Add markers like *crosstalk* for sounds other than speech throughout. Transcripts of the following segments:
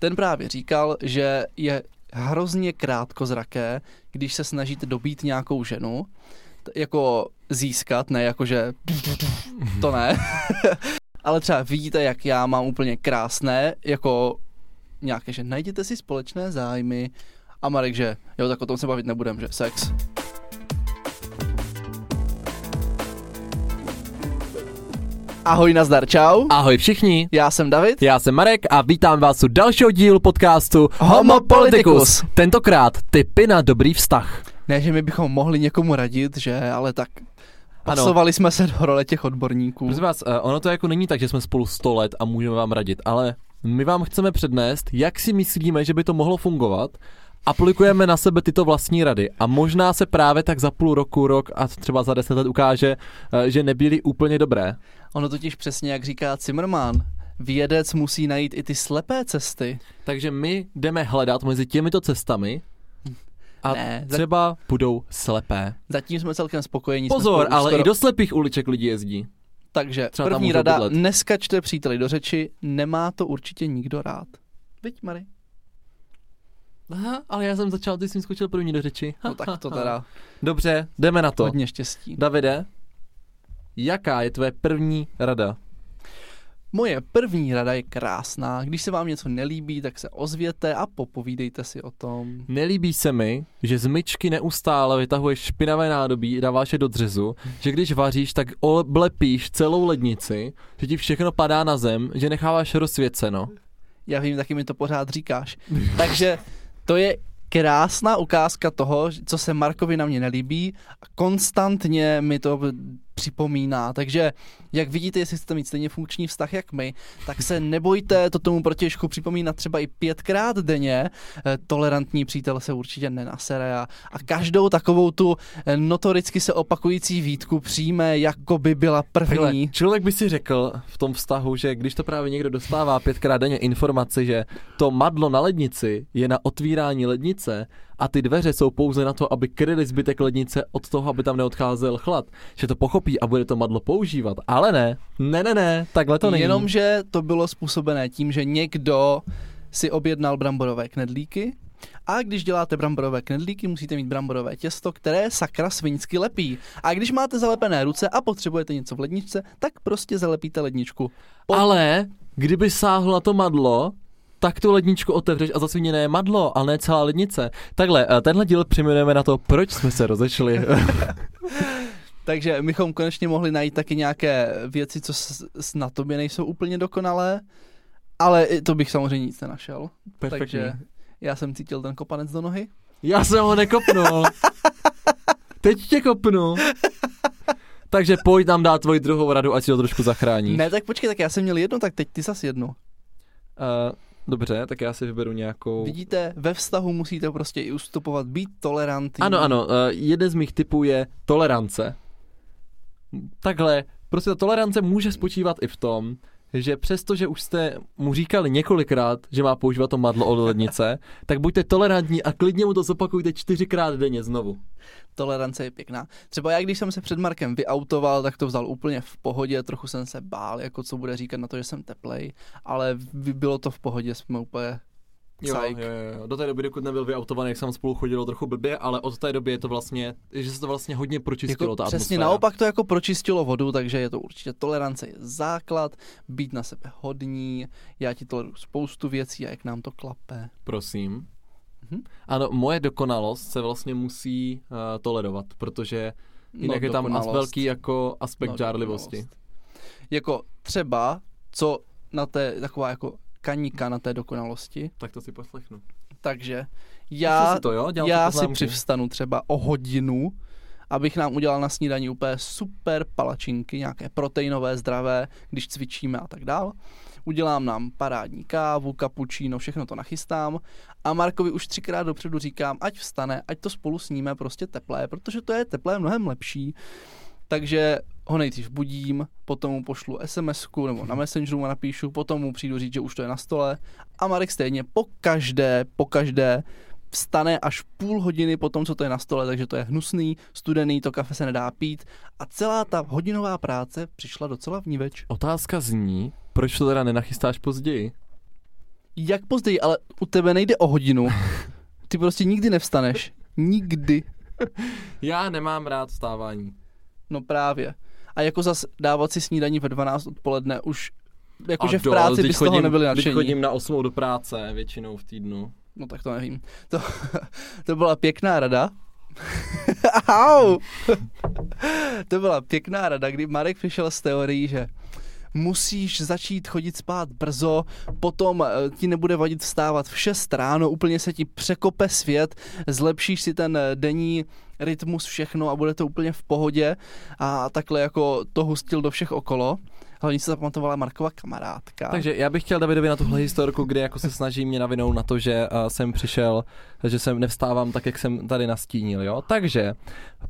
ten právě říkal, že je hrozně krátkozraké, když se snažíte dobít nějakou ženu, t- jako získat, ne jako že to ne, *laughs* ale třeba vidíte, jak já mám úplně krásné, jako nějaké, že najděte si společné zájmy a Marek, že jo, tak o tom se bavit nebudem, že sex. Ahoj, nazdar, čau. Ahoj všichni, Já jsem David. já jsem Marek a vítám vás u dalšíího dílu podcastu Homo Politicus. Tentokrát typy na dobrý vztah. Ne, že my bychom mohli někomu radit, že, ale tak pasovali jsme se do role těch odborníků. Prosím vás, eh, ono to jako není tak, že jsme spolu 100 let a můžeme vám radit, ale my vám chceme přednést, jak si myslíme, že by to mohlo fungovat, aplikujeme na sebe tyto vlastní rady a možná se právě tak za půl roku, rok a třeba za deset let ukáže, eh, že nebyly úplně dobré. Ono totiž přesně, jak říká Zimmerman, vědec musí najít i ty slepé cesty. Takže my jdeme hledat mezi těmito cestami a Ne, za- třeba budou slepé. Zatím jsme celkem spokojení. Pozor, ale skoro- i do slepých uliček lidi jezdí. Takže třeba první rada, bydlet. neskačte příteli do řeči, nemá to určitě nikdo rád. Viď, Mary? Aha, ale já jsem začal, ty jsi skočil první do řeči. No tak to teda *laughs* Dobře, jdeme na to. hodně štěstí. Davide, jaká je tvoje první rada? Moje první rada je krásná. Když se vám něco nelíbí, tak se ozvěte a popovídejte si o tom. Nelíbí se mi, že z myčky neustále vytahuješ špinavé nádobí a dáváš je do dřezu, že když vaříš, tak oblepíš celou lednici, že ti všechno padá na zem, že necháváš rozsvěceno. Já vím, taky mi to pořád říkáš. *laughs* Takže to je krásná ukázka toho, co se Markovi na mě nelíbí a konstantně mi to připomíná. Takže jak vidíte, jestli chcete mít stejně funkční vztah jak my, tak se nebojte to tomu protěžku připomínat třeba i pětkrát denně. Eh, Tolerantní přítel se určitě nenasere a, a každou takovou tu eh, notoricky se opakující výtku přijme, jako by byla Takhle, první. člověk by si řekl v tom vztahu, že když to právě někdo dostává pětkrát denně informaci, že to madlo na lednici je na otvírání lednice a ty dveře jsou pouze na to, aby kryly zbytek lednice od toho, aby tam neodcházel chlad, že to pochopí a bude to madlo používat. Ale ne, ne, ne, ne, takhle to není. Jenomže to bylo způsobené tím, že někdo si objednal bramborové knedlíky a když děláte bramborové knedlíky, musíte mít bramborové těsto, které sakra svinsky lepí. A když máte zalepené ruce a potřebujete něco v ledničce, tak prostě zalepíte ledničku. Po- Ale kdyby sáhl na to madlo, tak tu ledničku otevřeš a zasviněné madlo, ale ne celá lednice. Takhle, eh, tenhle díl přejmenujeme na to, proč jsme se rozešli. *laughs* Takže bychom konečně mohli najít taky nějaké věci, co na tobě nejsou úplně dokonalé, ale to bych samozřejmě nic nenašel. Takže já jsem cítil ten kopanec do nohy. Já jsem ho nekopnul. Teď tě kopnu. Takže pojď nám dát tvoji druhou radu, ať si to trošku zachrání. Ne, tak počkej, tak já jsem měl jednu, tak teď ty zas jednu. Uh, dobře, tak já si vyberu nějakou... Vidíte, ve vztahu musíte prostě i ustupovat, být tolerantní. Ano, ano, uh, jeden z mých typů je tolerance. Takhle, prostě ta tolerance může spočívat i v tom, že přesto, že už jste mu říkali několikrát, že má používat to madlo od lednice, *laughs* tak buďte tolerantní a klidně mu to zopakujte čtyřikrát denně znovu. Tolerance je pěkná. Třeba já, když jsem se před Markem vyautoval, tak to vzal úplně v pohodě, trochu jsem se bál, jako co bude říkat na to, že jsem teplej, ale bylo to v pohodě, jsme úplně Jo, jo, jo, do té doby, dokud nebyl vyautovaný, jak jsem spolu chodilo trochu blbě, ale od té doby je to vlastně, že se to vlastně hodně pročistilo, Jako ta přesně atmosféra. naopak to jako pročistilo vodu, takže je to určitě tolerance je základ, být na sebe hodní, já ti toleruju spoustu věcí a jak nám to klape. Prosím. Mhm. Ano, moje dokonalost se vlastně musí uh, tolerovat, protože jinak No, je tam as velký jako aspekt No, žárlivosti. dokonalost. Jako třeba, co na té, taková jako kaníka na té dokonalosti, Tak to si poslechnu. takže já, si to, jo? Dělal já si přivstanu třeba o hodinu, abych nám udělal na snídaní úplně super palačinky, nějaké proteinové, zdravé, když cvičíme a tak dál. Udělám nám parádní kávu, kapučíno, všechno to nachystám a Markovi už třikrát dopředu říkám, ať vstane, ať to spolu sníme prostě teplé, protože to je teplé mnohem lepší. Takže ho nejdřív budím, potom mu pošlu sms nebo na Messengeru mu napíšu, potom mu přijdu říct, že už to je na stole a Marek stejně po každé, po každé vstane až půl hodiny po tom, co to je na stole, takže to je hnusný, studený, to kafe se nedá pít a celá ta hodinová práce přišla docela vníveč. Otázka zní, proč to teda nenachystáš později? Jak později, ale u tebe nejde o hodinu. *laughs* Ty prostě nikdy nevstaneš. Nikdy. Já nemám rád vstávání. No právě. A jako zas dávat si snídaní ve 12 odpoledne už jakože v práci bys z toho nebyli nadšení. chodím na 8 do práce většinou v týdnu. No tak to nevím. To, *laughs* to byla pěkná rada. *laughs* Au! to byla pěkná rada, kdy Marek přišel s teorií, že musíš začít chodit spát brzo, potom eh, ti nebude vadit vstávat v 6 ráno, úplně se ti překope svět, zlepšíš si ten eh, denní rytmus, všechno a bude to úplně v pohodě a takhle jako to hustil do všech okolo. Hlavně se zapamatovala Markova kamarádka. Takže já bych chtěl Davidovi na tuhle historku, kdy jako se snaží mě navinout na to, že uh, jsem přišel, že jsem nevstávám tak, jak jsem tady nastínil, jo. Takže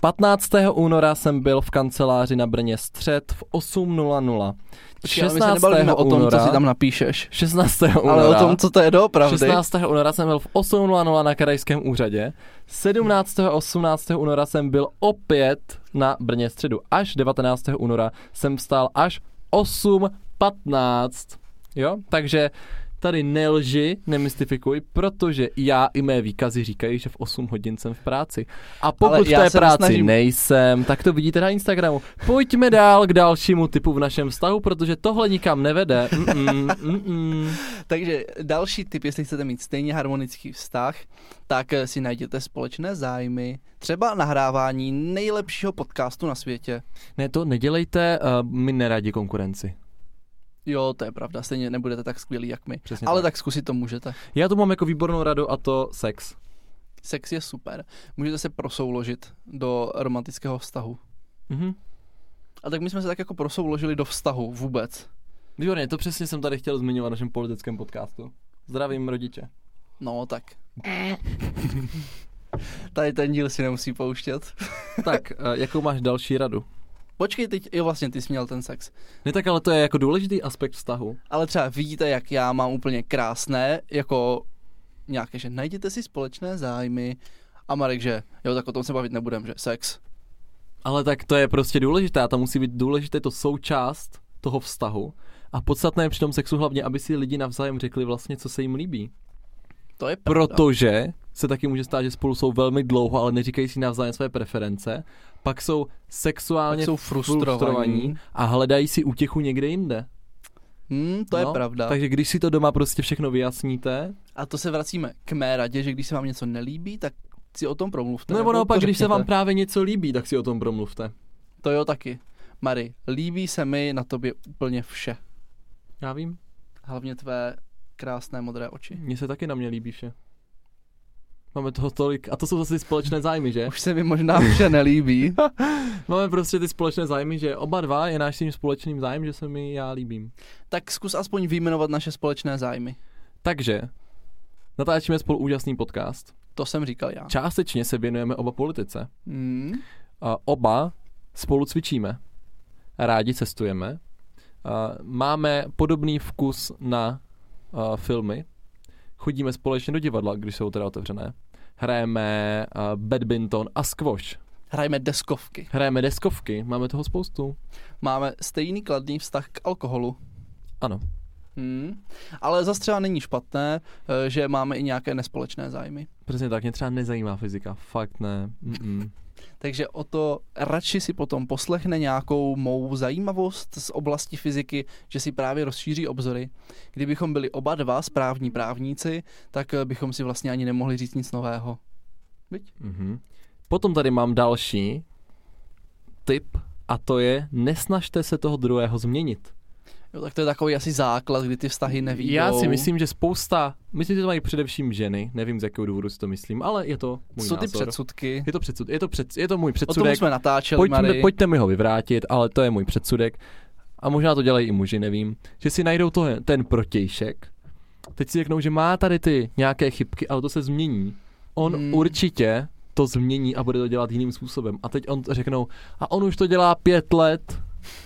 15. února jsem byl v kanceláři na Brně střed v 8.00. Počkej, ale my se o tom, co si tam napíšeš. 16. února. Ale o tom, co to je doopravdy. 16. února jsem byl v 8.00 na krajském úřadě. 17. a 18. února jsem byl opět na Brně středu. Až 19. února jsem vstal až 8.15. Jo, takže tady nelži, nemystifikuj, protože já i mé výkazy říkají, že v 8 hodin jsem v práci. A pokud Ale v té práci nesnažím- nejsem, tak to vidíte na Instagramu. Pojďme dál k dalšímu typu v našem vztahu, protože tohle nikam nevede. Mm-mm, mm-mm. *laughs* Takže další tip, jestli chcete mít stejně harmonický vztah, tak eh, si najděte společné zájmy, třeba nahrávání nejlepšího podcastu na světě. Ne, to nedělejte, uh, my neradi konkurenci. Jo, to je pravda, stejně nebudete tak skvělí jak my. Přesně Ale tak. tak zkusit to můžete. Já tu mám jako výbornou radu a to sex. Sex je super. Můžete se prosouložit do romantického vztahu. Mhm. A tak my jsme se tak jako prosouložili do vztahu vůbec. Výborně, to přesně jsem tady chtěl zmiňovat v našem politickém podcastu. Zdravím rodiče. No tak. *laughs* Tady ten díl si nemusí pouštět. tak, uh, jakou máš další radu? Počkej, teď, jo vlastně, ty jsi měl ten sex. Ne tak, ale to je jako důležitý aspekt vztahu. Ale třeba vidíte, jak já mám úplně krásné, jako nějaké, že najděte si společné zájmy. A Marek, že jo, tak o tom se bavit nebudem, že sex. Ale tak to je prostě důležité a tam musí být důležité to součást toho vztahu. A podstatné je při tom sexu hlavně, aby si lidi navzájem řekli vlastně, co se jim líbí. To je pravda. Protože se taky může stát, že spolu jsou velmi dlouho, ale neříkají si navzájem své preference. Pak jsou sexuálně Pak jsou frustrovaní. a hledají si útěchu někde jinde. Hmm, to je No, pravda. Takže když si to doma prostě všechno vyjasníte, A to se vracíme k mé radě, že když se vám něco nelíbí, tak si o tom promluvte. nebo to naopak, když se vám právě něco líbí, tak si o tom promluvte. To jo taky. Mary, líbí se mi na tobě úplně vše. Já vím, Hlavně tvé krásné modré oči. mně se taky na mě líbí vše. Máme toho tolik, a to jsou zase ty společné zájmy, že? Už se mi možná vše nelíbí. *laughs* Máme prostě ty společné zájmy, že oba dva je náš tím společným zájem, že se mi já líbím. tak zkus aspoň vyjmenovat naše společné zájmy. Takže, natáčíme spolu úžasný podcast. To jsem říkal já. Částečně se věnujeme oba politice. Hmm. A oba spolu cvičíme. Rádi cestujeme. A máme podobný vkus na a, filmy. Chodíme společně do divadla, když jsou teda otevřené. Hrajeme a, badminton a squash. Hrajeme deskovky. Hrajeme deskovky, máme toho spoustu. Máme stejný kladný vztah k alkoholu. Ano. Hmm. Ale zase třeba není špatné, eh, že máme i nějaké nespolečné zájmy. Přesně tak, mě třeba nezajímá fyzika. Fakt ne. Mm-mm. *laughs* Takže o to radši si potom poslechne nějakou mou zajímavost z oblasti fyziky, že si právě rozšíří obzory. Kdybychom byli oba dva správní právníci, tak eh, bychom si vlastně ani nemohli říct nic nového. Viď? Mhm. Potom tady mám další tip a to je nesnažte se toho druhého změnit. Jo, tak to je takový asi základ, kdy ty vztahy nevídou. Já si myslím, že spousta, myslím, že to mají především ženy, nevím z jakého důvodu si to myslím, ale je to můj ty názor. předsudky? Je to, předsud, je, to před, je to můj O tom předsudek. jsme natáčeli, Pojďme, Mary. pojďte mi ho vyvrátit, ale to je můj předsudek. A možná to dělají i muži, nevím. Že si najdou to, ten protějšek. Teď si řeknou, že má tady ty nějaké chybky, ale to se změní. On hmm. určitě to změní a bude to dělat jiným způsobem. A teď on řeknou, a on už to dělá pět let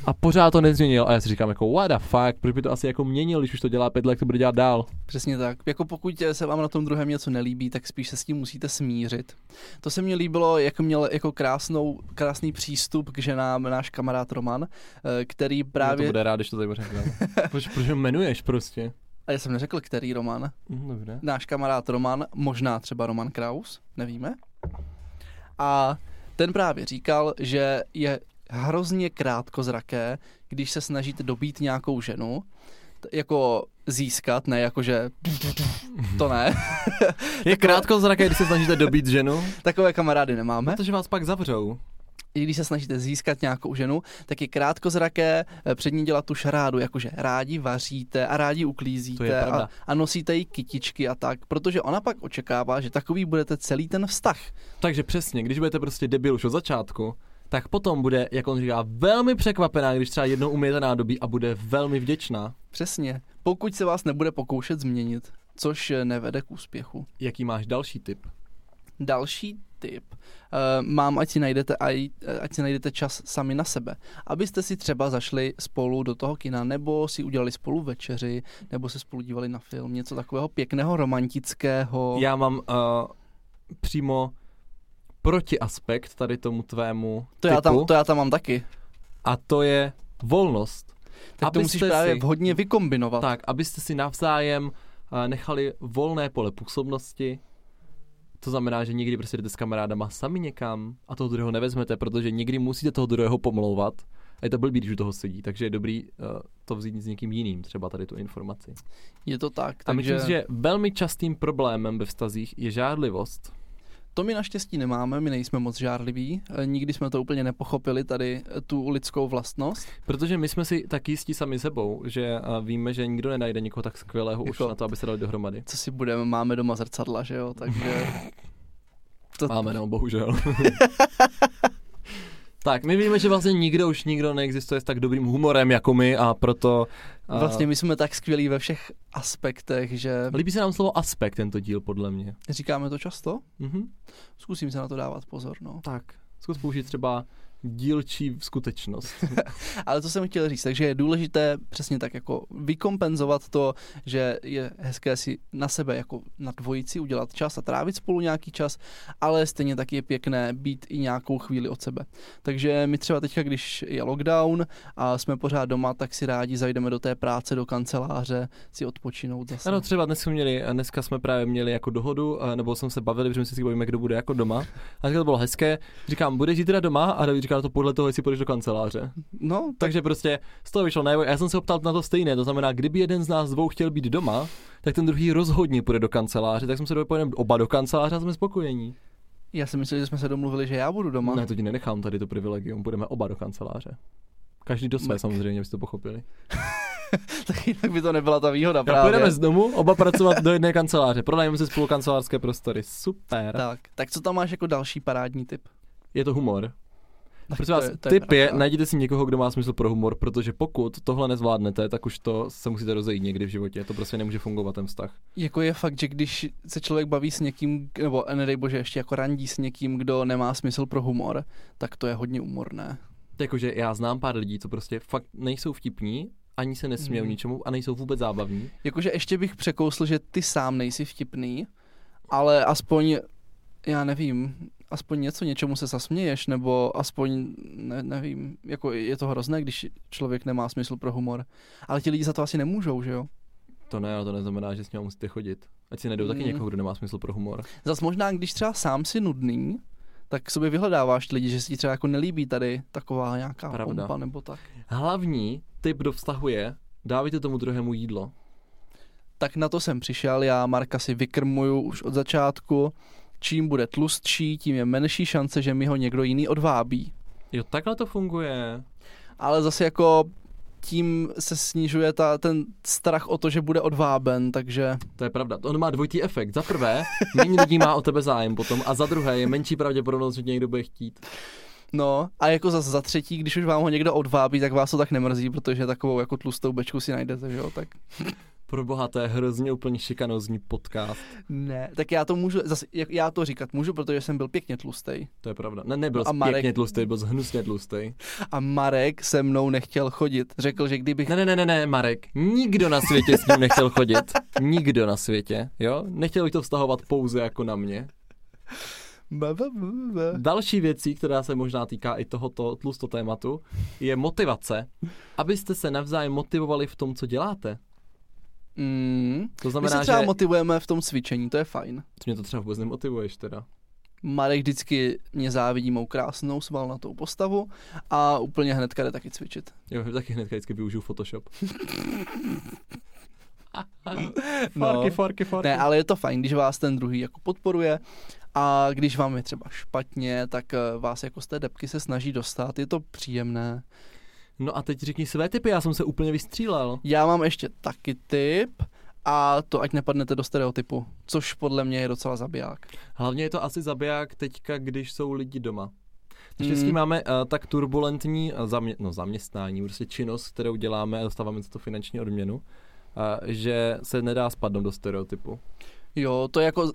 a pořád to nezměnil. A já si říkám jako, what the fuck, proč by to asi jako měnil, když už to dělá pět let, to bude dělat dál. Přesně tak. Jako pokud se vám na tom druhém něco nelíbí, tak spíš se s tím musíte smířit. To se mně líbilo, jak měl jako krásnou, krásný přístup k ženám náš kamarád Roman, eh, který Právě... To právě... bude rád, když to tady řekne. *laughs* proč, proč ho jmenuješ prostě? A já jsem neřekl, který Roman. Hm, Dobře. Náš kamarád Roman, možná třeba Roman Kraus, nevíme. A ten právě říkal, že je hrozně krátkozraké, když se snažíte dobít nějakou ženu, t- jako získat, ne jako že *laughs* to ne. Je krátko zraké, když se snažíte dobít ženu, Takové kamarády nemáme. protože vás pak zavřou. I když se snažíte získat nějakou ženu, tak je krátkozraké eh, před ní dělat tu šarádu, jakože rádi vaříte a rádi uklízíte a, a nosíte jí kytičky a tak, protože ona pak očekává, že takový budete celý ten vztah. Takže přesně, když budete prostě debil už od začátku, tak potom bude, jak on říká, velmi překvapená, když třeba jednou umíte nádobí a bude velmi vděčná. Přesně. Pokud se vás nebude pokoušet změnit, což eh, nevede k úspěchu. Jaký máš další tip? Další tip uh, mám, ať si, najdete, aj, eh, ať si najdete čas sami na sebe. Abyste si třeba zašli spolu do toho kina, nebo si udělali spolu večeři, nebo se spolu dívali na film, něco takového pěkného, romantického. Já mám uh, přímo protiaspekt tady tomu tvému to, typu, já tam, to já tam mám taky. a to je volnost. Tak to musíš právě vhodně vykombinovat. Tak, abyste si navzájem uh, nechali volné pole působnosti. To znamená, že někdy prostě jdete s kamarádama sami někam a toho druhého nevezmete, protože někdy musíte toho druhého pomlouvat. A je to blbý, když u toho sedí, takže je dobrý uh, to vzít s někým jiným, třeba tady tu informaci. Je to tak. A Takže myslím si, že velmi častým problémem ve vztazích je žádlivost. To my naštěstí nemáme, my nejsme moc žárliví. Eh, Nikdy jsme to úplně nepochopili, tady eh, tu lidskou vlastnost. Protože my jsme si tak jistí sami sebou, že uh, víme, že nikdo nenajde někoho tak skvělého už Jako- na to, aby se dali dohromady. Co si budeme, máme doma zrcadla, že jo, takže... *laughs* To, Máme, no, bohužel. *laughs* tak, my víme, že vlastně nikdo už nikdo neexistuje s tak dobrým humorem jako my a proto... Uh, Vlastně my jsme tak skvělí ve všech aspektech, že Líbí se nám slovo aspekt, tento díl, podle mě. říkáme to často. Mhm. Zkusím se na to dávat pozor, no. Tak, zkus použít třeba dílčí skutečnost. *laughs* Ale co jsem chtěl říct, takže je důležité přesně tak jako vykompenzovat to, že je hezké si na sebe jako na dvojici udělat čas a trávit spolu nějaký čas, ale stejně tak je pěkné být i nějakou chvíli od sebe. Takže my třeba teďka, když je lockdown a jsme pořád doma, tak si rádi zajdeme do té práce, do kanceláře, si odpočinout zase. Ano, třeba dnes jsme měli, dneska jsme právě měli jako dohodu, eh, nebo jsme se bavili, protože my si bavíme, kdo bude jako doma. A to bylo hezké. Říkám, budeš zítra doma? A David říká to podle toho, jestli půjdeš do kanceláře. No, tak Takže prostě z toho vyšlo najevo. Já jsem se optal na to stejné, to znamená, kdyby jeden z nás dvou chtěl být doma, tak ten druhý rozhodně půjde do kanceláře, tak jsme se dopojedeme oba do kanceláře a jsme spokojení. já si myslím, že jsme se domluvili, že já budu doma. Ne, to ti nenechám tady to privilegium, půjdeme oba do kanceláře. Každý do své Tak. samozřejmě, abyste to pochopili. *laughs* tak jinak by to nebyla ta výhoda Já právě. půjdeme z domu, oba pracovat do jedné kanceláře. Pronajmeme si spolu kancelářské prostory. Super. Tak, tak co tam máš jako další parádní tip? Je to humor. Tak Prosím vás, to tip je, najděte si někoho, kdo má smysl pro humor, protože pokud tohle nezvládnete, tak už to se musíte rozejít někdy v životě. To prostě nemůže fungovat ten vztah. Jako je fakt, že když se člověk baví s někým, nebo nedej bože, ještě jako randí s někým, kdo nemá smysl pro humor, tak to je hodně umorné. Jakože já znám pár lidí, co prostě fakt nejsou vtipní, ani se nesmějou Hmm. ničemu a nejsou vůbec zábavní. Jakože ještě bych překousl, že ty sám nejsi vtipný, ale aspoň, já nevím, aspoň něco, něčemu se zasměješ, nebo aspoň, ne, nevím, jako je to hrozné, když člověk nemá smysl pro humor. Ale ti lidi za to asi nemůžou, že jo? To ne, ale to neznamená, že s ním musíte chodit. Ať si najdou taky Hmm. někoho, kdo nemá smysl pro humor. Zas možná, když třeba sám si nudný, tak k sobě vyhledáváš lidi, že si ti třeba jako nelíbí tady taková nějaká Pravda. pompa nebo tak. Hlavní tip do vztahu je, dávajte tomu druhému jídlo. Tak na to jsem přišel, já Marka si vykrmuju už od začátku. Čím bude tlustší, tím je menší šance, že mi ho někdo jiný odvábí. Jo, takhle to funguje. Ale zase jako tím se snižuje ta, ten strach o to, že bude odváben, takže To je pravda. On má dvojitý efekt. Za prvé, méně lidí má o tebe zájem potom a za druhé je menší pravděpodobnost, že někdo bude chtít. no a jako za, za třetí, když už vám ho někdo odvábí, tak vás to tak nemrzí, protože takovou jako tlustou bečku si najdete, že jo, tak Pro boha, to je hrozně úplně šikanózní podcast. ne, tak já to můžu, zase, já to říkat můžu, protože jsem byl pěkně tlustej To je pravda. Ne, nebyl No a Marek- pěkně tlustý, byl jsi hnusně tlustý. a Marek se mnou nechtěl chodit, řekl, že kdybych Ne, ne, ne, ne, ne, Marek. Nikdo na světě s ním nechtěl chodit. Nikdo na světě, jo? Nechtěl bych to vztahovat pouze jako na mě. Ba, ba, ba, ba. Další věcí, která se možná týká i tohoto tlusto tématu, je motivace. Abyste se navzájem motivovali v tom, co děláte. Mm. To My znamená, se třeba že motivujeme v tom cvičení, to je fajn. ty mě to třeba vůbec nemotivuješ teda. Marek vždycky mě závidí mou krásnou svalnatou postavu a úplně hnedka jde taky cvičit. Jo, taky hnedka vždycky využiju Photoshop. *laughs* No. Forky, forky, forky. Ne, ale je to fajn, když vás ten druhý jako podporuje a když vám je třeba špatně, tak eh, vás jako z té depky se snaží dostat, je to příjemné. No a teď řekni své typy, já jsem se úplně vystřílel. Já mám ještě taky tip a to ať nepadnete do stereotypu, což podle mě je docela zabiják. Hlavně je to asi zabiják teďka, když jsou lidi doma. Naštěstí Mm. máme uh, tak turbulentní uh, zamě- no, zaměstnání, prostě činnost, kterou děláme a dostáváme za to finanční odměnu, uh, že se nedá spadnout do stereotypu. Jo, to je jako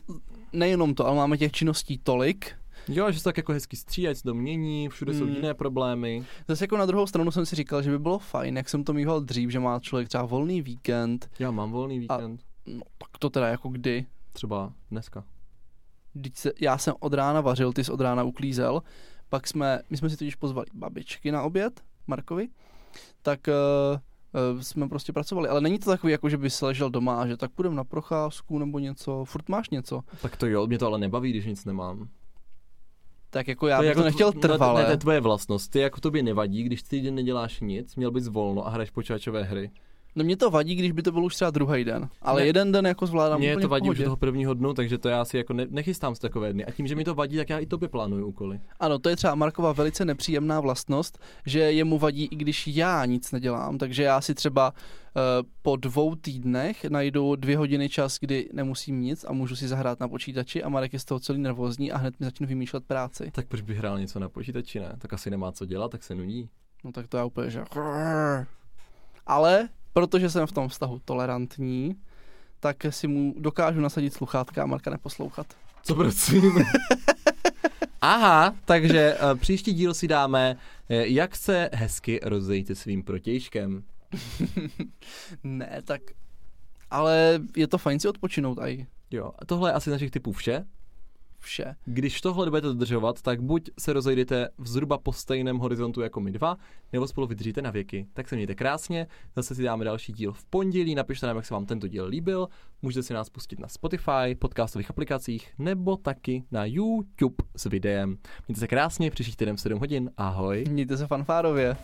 nejenom to, ale máme těch činností tolik. Jo, že se tak jako hezky stříhají, se to mění, všude jsou Mm. jiné problémy. Zase jako na druhou stranu jsem si říkal, že by bylo fajn, jak jsem to mýval dřív, že má člověk třeba volný víkend. Já mám volný víkend, No tak to teda jako kdy? třeba dneska. Vždyť se, já jsem od rána vařil, ty jsi od rána uklízel, pak jsme, my jsme si totiž pozvali babičky na oběd, Markovi, tak uh, uh, jsme prostě pracovali, ale není to takový, jako že by se ležel doma a že tak půjdem na procházku nebo něco, furt máš něco. Tak to jo, mě to ale nebaví, když nic nemám. Tak jako já je bych jako to nechtěl trvale. Ne, to je tvoje vlastnost. Ty jako tobě nevadí, když ty den neděláš nic, měl bys volno a hraješ počítačové hry. No mě to vadí, když by to byl už třeba druhý den, ale Ne. jeden den jako zvládám úplně to vadí už toho prvního dnu, takže to já si jako ne, nechystám z takové dny. A tím, že mi to vadí, tak já i tobě plánuju úkoly. Ano, to je třeba Markova velice nepříjemná vlastnost, že jemu vadí, i když já nic nedělám, takže já si třeba uh, po dvou týdnech najdu dvě hodiny čas, kdy nemusím nic a můžu si zahrát na počítači a Marek je z toho celý nervózní a hned mi začne vymýšlet práci. Tak proč bych hrál něco na počítači, ne? Tak asi nemá co dělat, tak se nudí. No tak to já úplně, že... Ale protože jsem v tom vztahu tolerantní, tak si mu dokážu nasadit sluchátka a Marka neposlouchat. Co prosím? *laughs* Aha, takže uh, příští díl si dáme, uh, jak se hezky rozejít se svým protějškem. *laughs* ne, tak... Ale je to fajn si odpočinout aj Jo, a tohle je asi našich typů vše. Vše. Když tohle budete dodržovat, tak buď se rozejdete v zhruba po stejném horizontu jako my dva, nebo spolu vydržíte na věky. Tak se mějte krásně, zase si dáme další díl v pondělí, napište nám, jak se vám tento díl líbil, můžete si nás pustit na Spotify, podcastových aplikacích, nebo taky na YouTube s videem. Mějte se krásně, příští týden v 7 hodin, ahoj. Mějte se fanfárově.